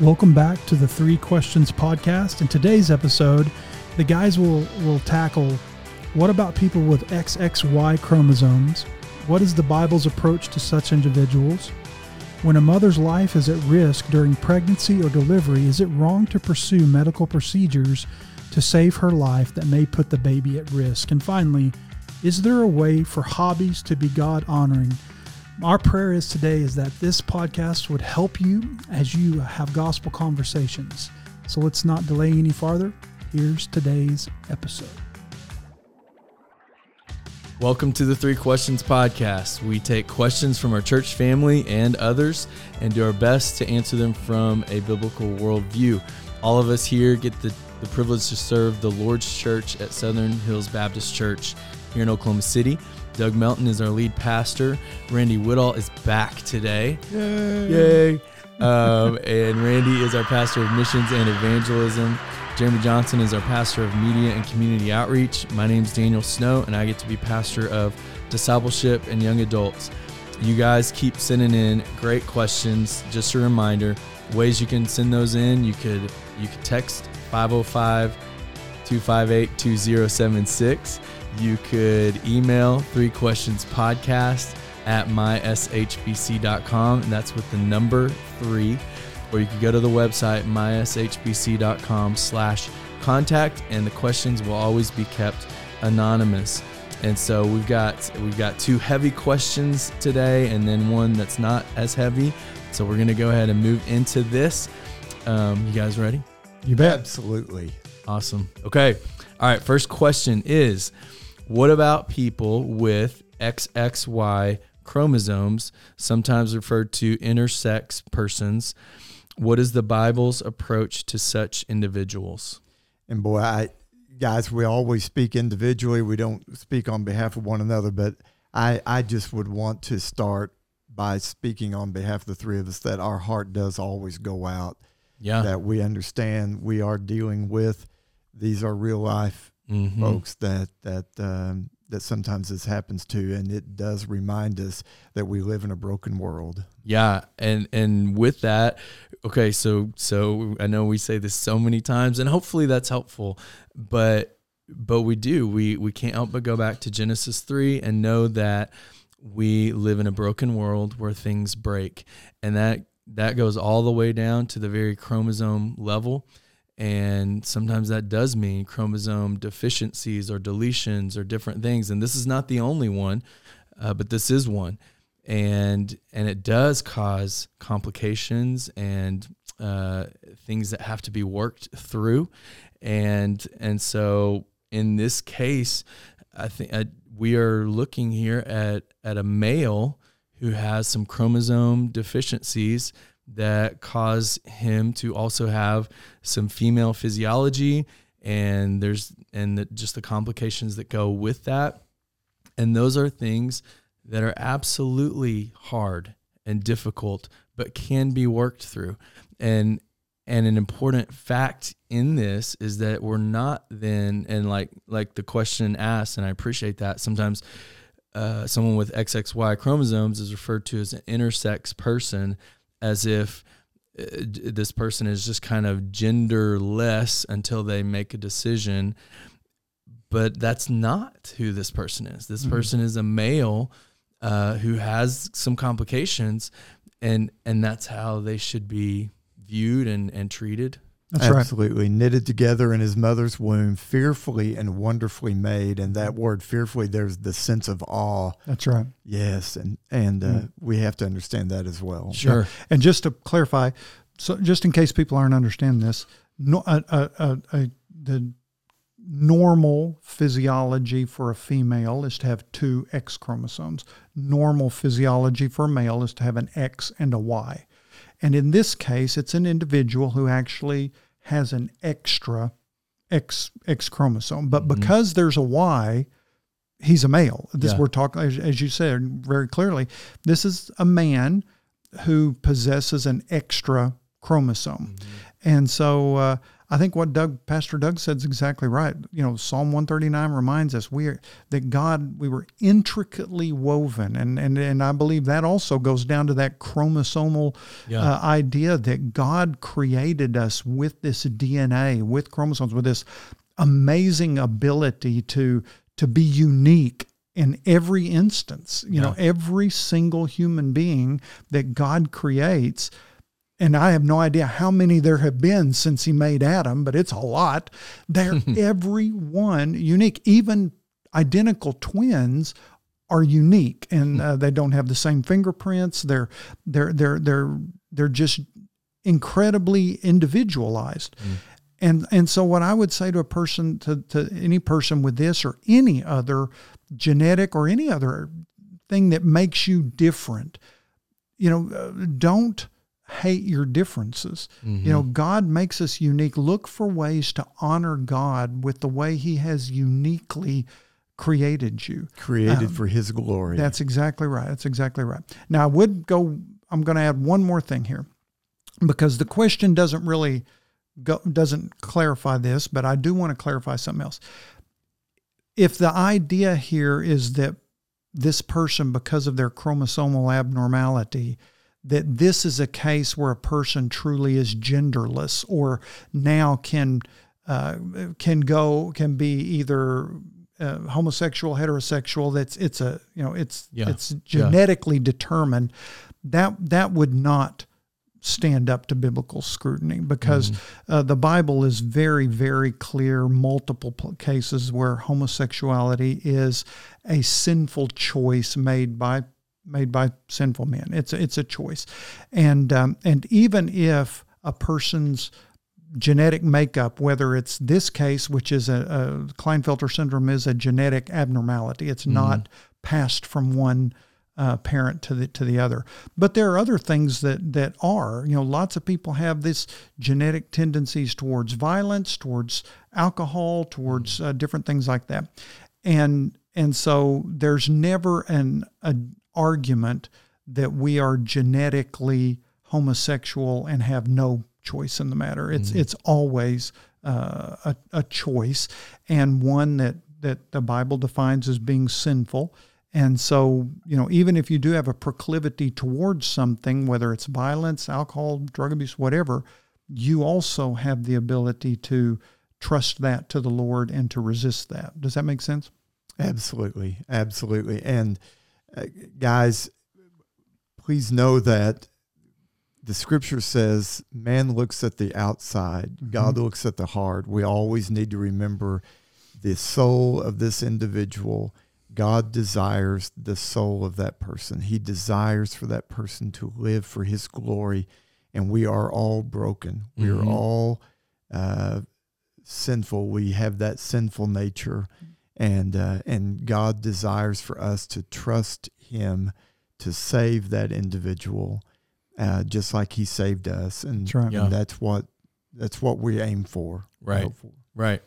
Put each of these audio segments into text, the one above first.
Welcome back to the Three Questions podcast. In today's episode, the guys will, will tackle what about people with XXY chromosomes? What is the Bible's approach to such individuals? When a mother's life is at risk during pregnancy or delivery, is it wrong to pursue medical procedures to save her life that may put the baby at risk? And finally, is there a way for hobbies to be God honoring? Our prayer is today is that this podcast would help you as you have gospel conversations. So let's not delay any farther. Here's today's episode. Welcome to the Three Questions Podcast. We take questions from our church family and others and do our best to answer them from a biblical worldview. All of us here get the, the privilege to serve the Lord's Church at Southern Hills Baptist Church here in Oklahoma City. Doug Melton is our lead pastor. Randy Woodall is back today. Yay! Yay. Um, and Randy is our pastor of missions and evangelism. Jeremy Johnson is our pastor of media and community outreach. My name is Daniel Snow, and I get to be pastor of discipleship and young adults. You guys keep sending in great questions. Just a reminder, ways you can send those in. You could you could text 505 258 2076. You could email three questions podcast at myshbc.com, and that's with the number three. Or you could go to the website myshbc.com slash contact, and the questions will always be kept anonymous. And so we've got we've got two heavy questions today, and then one that's not as heavy. So we're gonna go ahead and move into this. Um, you guys ready? You bet. Absolutely. Awesome. Okay. All right. First question is What about people with XXY chromosomes, sometimes referred to intersex persons? What is the Bible's approach to such individuals? And boy, I guys, we always speak individually. We don't speak on behalf of one another, but I, I just would want to start by speaking on behalf of the three of us that our heart does always go out. Yeah. That we understand we are dealing with these are real life Mhm. folks that that um, that sometimes this happens to, and it does remind us that we live in a broken world. Yeah, and and with that, okay, so so I know we say this so many times, and hopefully that's helpful, but but we do we we can't help but go back to Genesis three and know that we live in a broken world where things break, and that that goes all the way down to the very chromosome level. And sometimes that does mean chromosome deficiencies or deletions or different things. And this is not the only one, uh, but this is one and and it does cause complications and uh, things that have to be worked through, and and so in this case, I think uh, we are looking here at at a male who has some chromosome deficiencies that cause him to also have some female physiology and there's and the, just the complications that go with that. And those are things that are absolutely hard and difficult but can be worked through. And and an important fact in this is that we're not then and like like the question asked and i appreciate that sometimes uh, someone with xxy chromosomes is referred to as an intersex person as if uh, this person is just kind of genderless until they make a decision. But that's not who this person is. This Mhm. person is a male uh, who has some complications and and that's how they should be viewed and and treated That's right. Absolutely. Knitted together in his mother's womb, fearfully and wonderfully made. And that word fearfully, there's the sense of awe. That's right. Yes. And, and uh, Mm. we have to understand that as well. sure And just to clarify, so just in case people aren't understanding this, no, uh, uh, uh, uh, the normal physiology for a female is to have two X chromosomes. Normal physiology for a male is to have an X and a Y. And in this case, it's an individual who actually has an extra X X chromosome. But Mhm. because there's a Y, he's a male. This Yeah. we're talking, as, as you said very clearly, this is a man who possesses an extra chromosome. And so uh, I think what Doug, Pastor Doug said is exactly right. You know, Psalm 139 reminds us we are that God, we were intricately woven, and and and I believe that also goes down to that chromosomal Yeah. uh, idea that God created us with this DNA, with chromosomes, with this amazing ability to to be unique in every instance. You know, every single human being that God creates and I have no idea how many there have been since he made Adam, but it's a lot. They're every one unique. Even identical twins are unique, and uh, they don't have the same fingerprints. They're they're they're they're they're just incredibly individualized. And and so what I would say to a person to, to any person with this or any other genetic or any other thing that makes you different, you know, uh, don't hate your differences. You know, mm-hmm. God makes us unique. Look for ways to honor God with the way he has uniquely created you. Created um, for His glory. That's exactly right. That's exactly right. Now, I would go, I'm going to add one more thing here because the question doesn't really go, doesn't clarify this, but I do want to clarify something else. If the idea here is that this person, because of their chromosomal abnormality, that this is a case where a person truly is genderless or now can uh, can go can be either uh, homosexual heterosexual that's it's a you know it's Yeah. it's genetically determined that that would not stand up to biblical scrutiny because uh, the Bible is very, very clear, multiple pl- cases where homosexuality is a sinful choice made by made by sinful men. It's a, it's a choice, and um, and even if a person's genetic makeup, whether it's this case, which is a, a Klinefelter syndrome, is a genetic abnormality. It's not passed from one uh, parent to the to the other. But there are other things that that are. You know, lots of people have this genetic tendencies towards violence, towards alcohol, towards uh, different things like that, and and so there's never an, an argument that we are genetically homosexual and have no choice in the matter. It's it's always uh, a, a choice and one that that the Bible defines as being sinful. And so, you know, even if you do have a proclivity towards something, whether it's violence, alcohol, drug abuse, whatever, you also have the ability to trust that to the Lord and to resist that. Does that make sense? Absolutely, absolutely. And uh, guys, please know that the scripture says man looks at the outside, God looks at the heart. We always need to remember the soul of this individual. God desires the soul of that person. He desires for that person to live for his glory. And we are all broken. We are Mhm. all uh, sinful. We have that sinful nature and uh, and God desires for us to trust Him to save that individual, uh, just like He saved us, and, That's right. Yeah. and that's what that's what we aim for. Right. for. Right.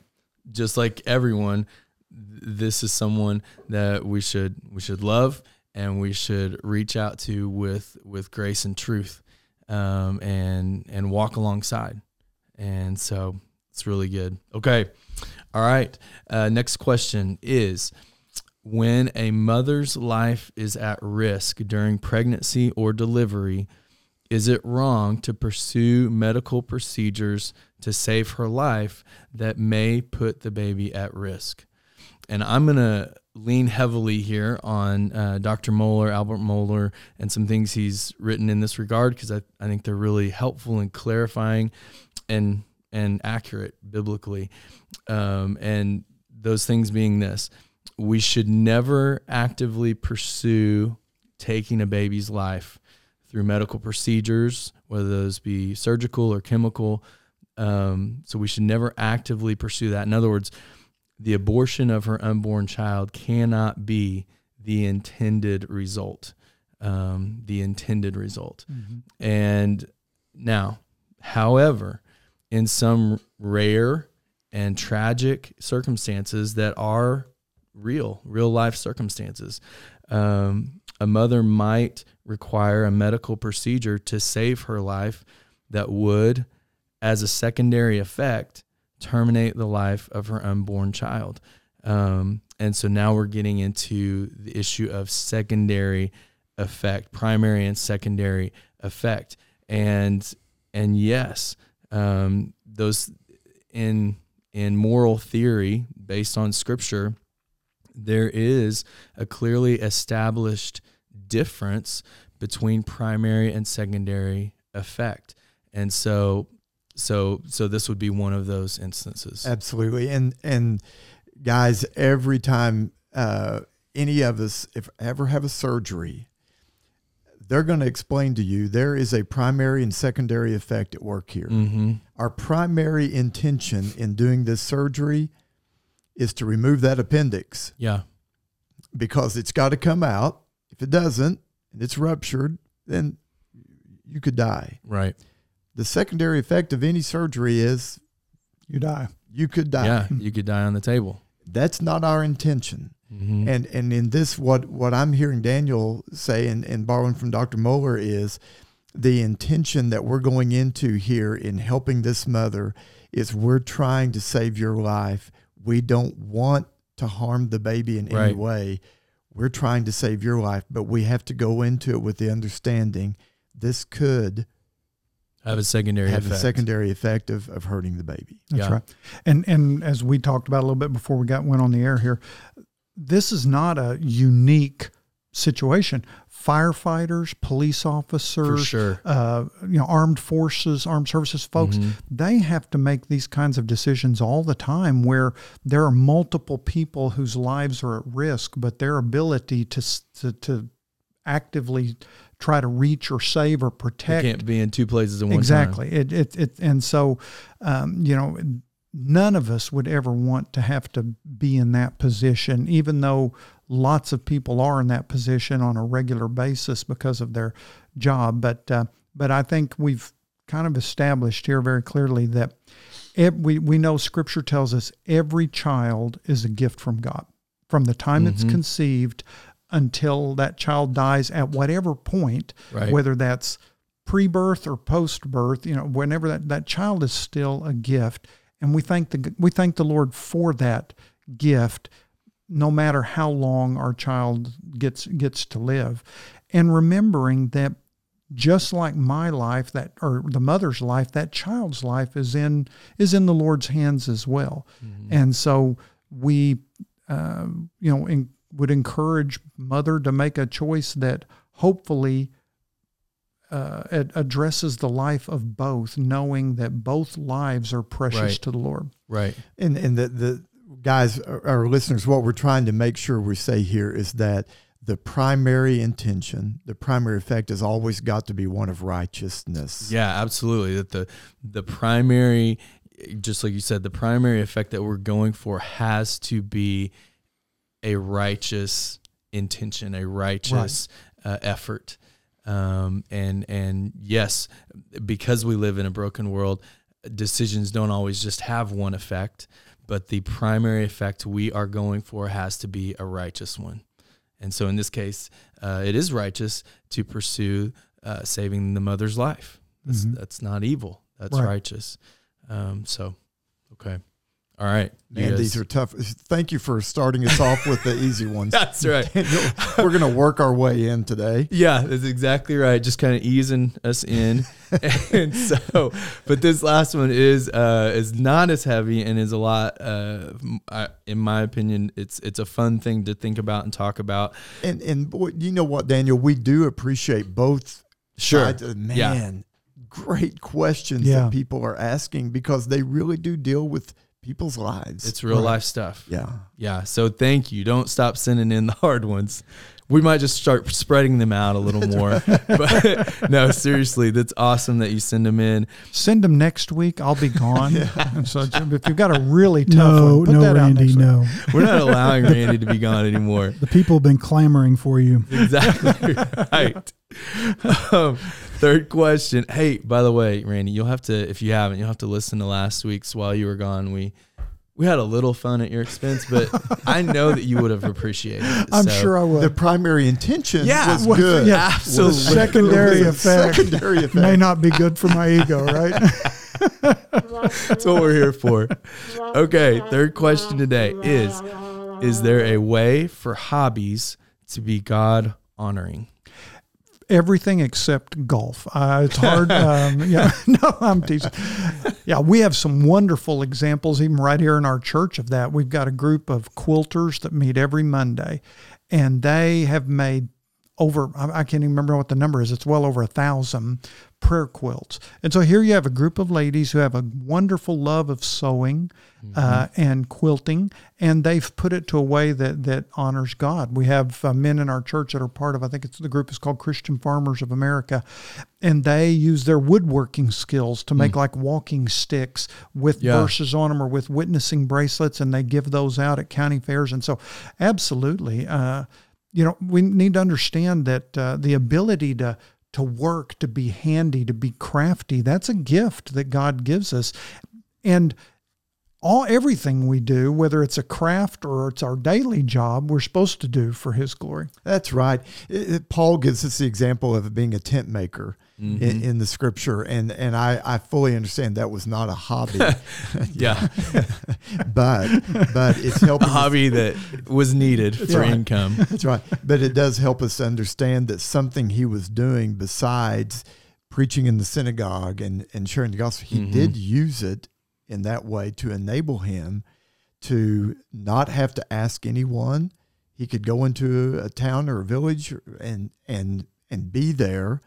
Just like everyone, this is someone that we should we should love and we should reach out to with with grace and truth, um, and and walk alongside. And so it's really good. Okay. All right. Uh, next question is when a mother's life is at risk during pregnancy or delivery, is it wrong to pursue medical procedures to save her life that may put the baby at risk? And I'm going to lean heavily here on uh, Dr. Mohler, Albert Mohler, and some things he's written in this regard because I, I think they're really helpful and clarifying and and accurate biblically. Um, and those things being this, we should never actively pursue taking a baby's life through medical procedures, whether those be surgical or chemical. Um, so we should never actively pursue that. In other words, the abortion of her unborn child cannot be the intended result. Um, the intended result. And now, however, in some rare and tragic circumstances that are real, real life circumstances, um, a mother might require a medical procedure to save her life that would as a secondary effect, terminate the life of her unborn child. Um, and so now we're getting into the issue of secondary effect, primary and secondary effect. And and yes, um, those in in moral theory based on scripture, there is a clearly established difference between primary and secondary effect. And so so so this would be one of those instances. Absolutely. And and guys, every time uh, any of us if ever have a surgery, they're going to explain to you there is a primary and secondary effect at work here. Mm-hmm. Our primary intention in doing this surgery is to remove that appendix Yeah. because it's got to come out. If it doesn't and it's ruptured, then you could die. Right. The secondary effect of any surgery is You die. you could die. Yeah. You could die on the table. That's not our intention. Mm-hmm. And and in this, what what I'm hearing Daniel say, and, and borrowing from Dr. Mohler, is the intention that we're going into here in helping this mother is we're trying to save your life. We don't want to harm the baby in any way. We're trying to save your life, but we have to go into it with the understanding this could have a secondary have effect. a secondary effect of, of hurting the baby. That's Yeah. right. And and as we talked about a little bit before we got went on the air here, this is not a unique situation. Firefighters, police officers, sure. uh, you know, armed forces, armed services folks, Mhm. they have to make these kinds of decisions all the time where there are multiple people whose lives are at risk, but their ability to to, to actively try to reach or save or You protect can't be in two places at one time. exactly it, it it and so um, you know none of us would ever want to have to be in that position even though lots of people are in that position on a regular basis because of their job but uh, but I think we've kind of established here very clearly that ev- we we know scripture tells us every child is a gift from God from the time it's Mhm. conceived until that child dies at whatever point Right. whether that's pre-birth or post-birth, you know, whenever that, that child is still a gift, and we thank the we thank the Lord for that gift, no matter how long our child gets gets to live, and remembering that just like my life, that or the mother's life, that child's life is in is in the Lord's hands as well, Mhm. and so we, uh, you know, in, would encourage mother to make a choice that hopefully uh, it addresses the life of both, knowing that both lives are precious Right. to the Lord. Right. And and the the guys, our our listeners, what we're trying to make sure we say here is that the primary intention, the primary effect, has always got to be one of righteousness. Yeah, absolutely. That the the primary, just like you said, the primary effect that we're going for has to be a righteous intention, a righteous uh, effort. Um, and and yes, because we live in a broken world, decisions don't always just have one effect, but the primary effect we are going for has to be a righteous one. And so in this case, uh, it is righteous to pursue uh, saving the mother's life. That's, Mhm. that's not evil. That's Right. righteous. Um, so, okay. All right. You Man, guys- these are tough. Thank you for starting us off with the easy ones. That's right. We're going to work our way in today. Yeah, that's exactly right. Just kind of easing us in, and so, but this last one is uh, is not as heavy and is a lot. Uh, I, in my opinion, it's it's a fun thing to think about and talk about. And and boy, you know what, Daniel, we do appreciate both Sure. sides. Man, Yeah. great questions Yeah. that people are asking because they really do deal with people's lives. It's real Right. life stuff. yeah. Yeah. So thank you. Don't stop sending in the hard ones. We might just start spreading them out a little more. but no, seriously, that's awesome that you send them in. Send them next week. I'll be gone. And so if you've got a really tough No, one, put no, that out Randy, next week. no. We're not allowing Randy to be gone anymore. The people have been clamoring for you. Exactly right. Um, third question. Hey, by the way, Randy, you'll have to if you haven't, you'll have to listen to last week's while you were gone. We we had a little fun at your expense, but I know that you would have appreciated it. I'm so- sure I would. The primary intention Yeah. was Well, good. yeah. Absolutely. Was- Secondary effect Secondary effect. May not be good for my ego, right? That's what we're here for. Okay, third question today is Is there a way for hobbies to be God honoring? Everything except golf. Uh, it's hard. Um, yeah, no, I'm teasing. Yeah, we have some wonderful examples, even right here in our church, of that. We've got a group of quilters that meet every Monday, and they have made over I can't even remember what the number is. It's well over a thousand prayer quilts. And so here you have a group of ladies who have a wonderful love of sewing mm-hmm. uh, and quilting, and they've put it to a way that that honors God. We have uh, men in our church that are part of. I think it's the group is called Christian Farmers of America, and they use their woodworking skills to make mm. like walking sticks with yeah. verses on them or with witnessing bracelets, and they give those out at county fairs. And so, absolutely. Uh, you know, we need to understand that uh, the ability to to work, to be handy, to be crafty, that's a gift that God gives us. And all everything we do, whether it's a craft or it's our daily job, we're supposed to do for His glory. That's right. It, it, Paul gives us the example of being a tent maker mm-hmm. in, in, the scripture. And, and I, I fully understand that was not a hobby. yeah. but, but it's helping. A hobby us. that was needed for right. income. That's right. But it does help us understand that something he was doing besides preaching in the synagogue and, and sharing the gospel, he mm-hmm. did use it in that way to enable him to not have to ask anyone. He could go into a town or a village and and and be there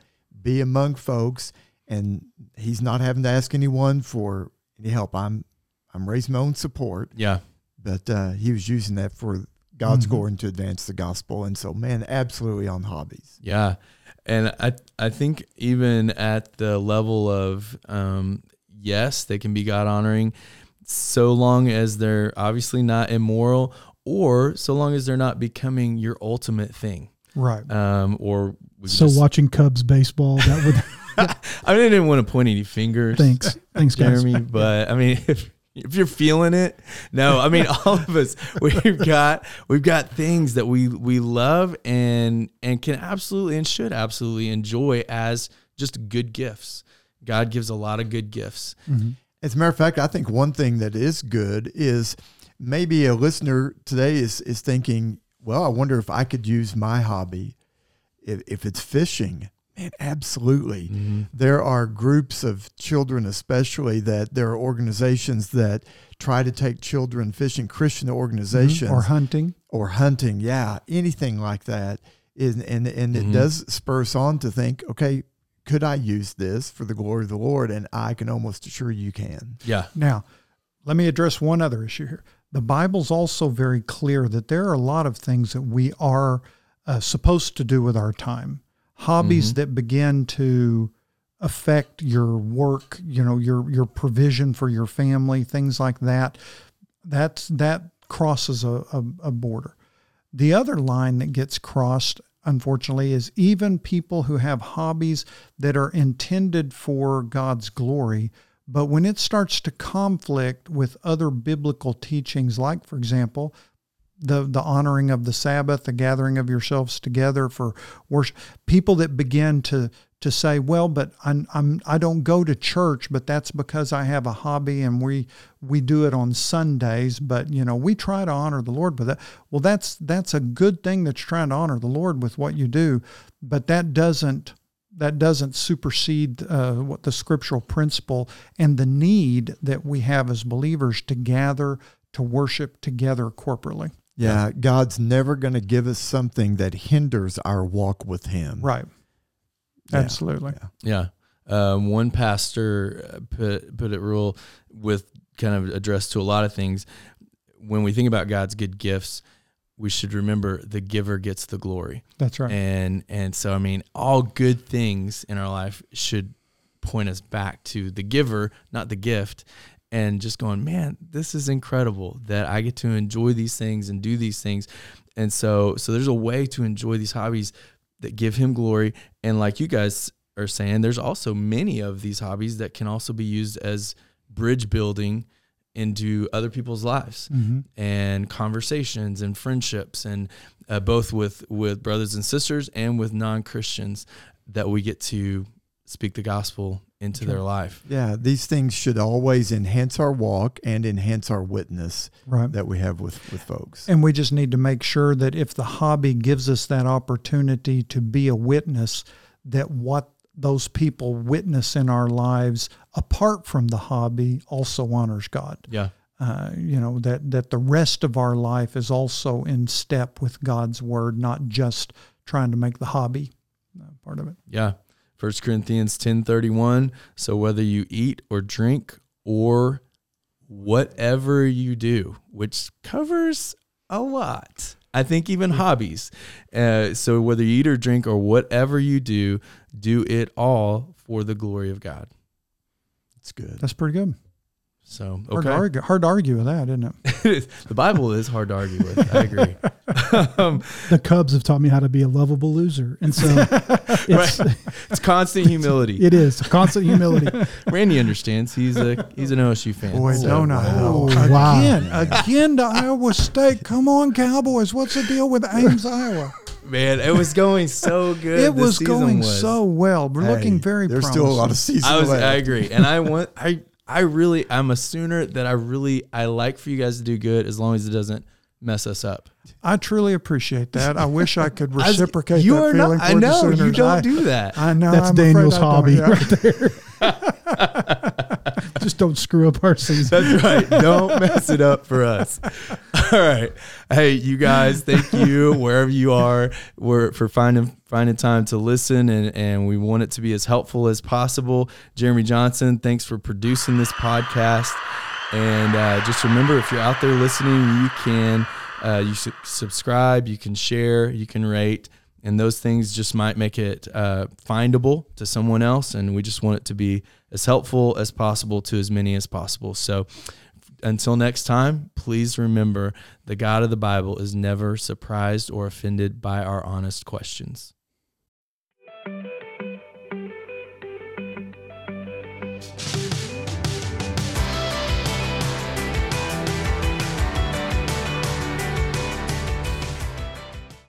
be among folks, and he's not having to ask anyone for any help. I'm I'm raising my own support. Yeah, but uh, he was using that for God's mm-hmm. glory to advance the gospel, and so man, absolutely on hobbies. Yeah, and I I think even at the level of um, yes, they can be God honoring, so long as they're obviously not immoral, or so long as they're not becoming your ultimate thing right? Um, or so just, watching Cubs baseball that would. I mean, I didn't want to point any fingers. Thanks, thanks, Jeremy. Guys. But I mean, if if you're feeling it, no. I mean, all of us we've got we've got things that we we love and and can absolutely and should absolutely enjoy as just good gifts. God gives a lot of good gifts. Mm-hmm. As a matter of fact, I think one thing that is good is maybe a listener today is is thinking, well, I wonder if I could use my hobby if, if it's fishing. Man, absolutely. Mm-hmm. There are groups of children, especially that there are organizations that try to take children fishing, Christian organizations, mm-hmm. or hunting, or hunting. Yeah, anything like that. Is, and and mm-hmm. it does spur us on to think, okay, could I use this for the glory of the Lord? And I can almost assure you can. Yeah. Now, let me address one other issue here the Bible's also very clear that there are a lot of things that we are uh, supposed to do with our time. Hobbies mm-hmm. that begin to affect your work, you know, your your provision for your family, things like that. That's that crosses a, a, a border. The other line that gets crossed, unfortunately, is even people who have hobbies that are intended for God's glory but when it starts to conflict with other biblical teachings, like, for example, the, the honoring of the Sabbath, the gathering of yourselves together for worship, people that begin to, to say, well, but I'm, I'm, I don't go to church, but that's because I have a hobby and we, we do it on Sundays, but you know, we try to honor the Lord with that. Well, that's, that's a good thing that you're trying to honor the Lord with what you do, but that doesn't that doesn't supersede uh, what the scriptural principle and the need that we have as believers to gather to worship together corporately. Yeah, God's never going to give us something that hinders our walk with Him. Right. Yeah. Absolutely. Yeah. yeah. Um, one pastor uh, put put it real with kind of addressed to a lot of things. When we think about God's good gifts, we should remember the giver gets the glory. That's right. And and so I mean all good things in our life should point us back to the giver, not the gift. And just going, man, this is incredible that I get to enjoy these things and do these things. And so so there's a way to enjoy these hobbies that give him glory. And like you guys are saying, there's also many of these hobbies that can also be used as bridge building into other people's lives mm-hmm. and conversations and friendships and uh, both with with brothers and sisters and with non-christians that we get to speak the gospel into their life. Yeah, these things should always enhance our walk and enhance our witness Right. that we have with, with folks. And we just need to make sure that if the hobby gives us that opportunity to be a witness, that what those people witness in our lives, apart from the hobby, also honors God. Yeah. Uh, you know that that the rest of our life is also in step with God's word, not just trying to make the hobby uh, part of it. Yeah. First Corinthians 10:31 so whether you eat or drink or whatever you do which covers a lot I think even hobbies uh, so whether you eat or drink or whatever you do do it all for the glory of God That's good. That's pretty good. So Hard, to argue, hard to argue with that, isn't it? the Bible is hard to argue with I agree um, The Cubs have taught me how to be a lovable loser, and so it's it's constant humility it is constant humility. Randy understands he's a he's an OSU fan Boy, so- don't I? wow. Oh, Wow. Again, again to Iowa State. Come on, Cowboys. What's the deal with Ames, Iowa? man it was going so good It was going was. so well. We're looking very There's promising. still a lot of season I was left. I agree. And I want I I really I'm a sooner that I really I like for you guys to do good as long as it doesn't mess us up. I truly appreciate that. I wish I could I reciprocate you that are feeling not I toward the know you don't I, do that. I know. That's I'm Daniel's hobby yeah. right there. Just don't screw up our season. That's right. Don't mess it up for us. All right. Hey, you guys, thank you wherever you are we're, for finding finding time to listen and, and we want it to be as helpful as possible. Jeremy Johnson, thanks for producing this podcast. And uh, just remember, if you're out there listening, you can uh, you should subscribe, you can share, you can rate, and those things just might make it uh, findable to someone else. And we just want it to be as helpful as possible to as many as possible. So until next time, please remember the God of the Bible is never surprised or offended by our honest questions.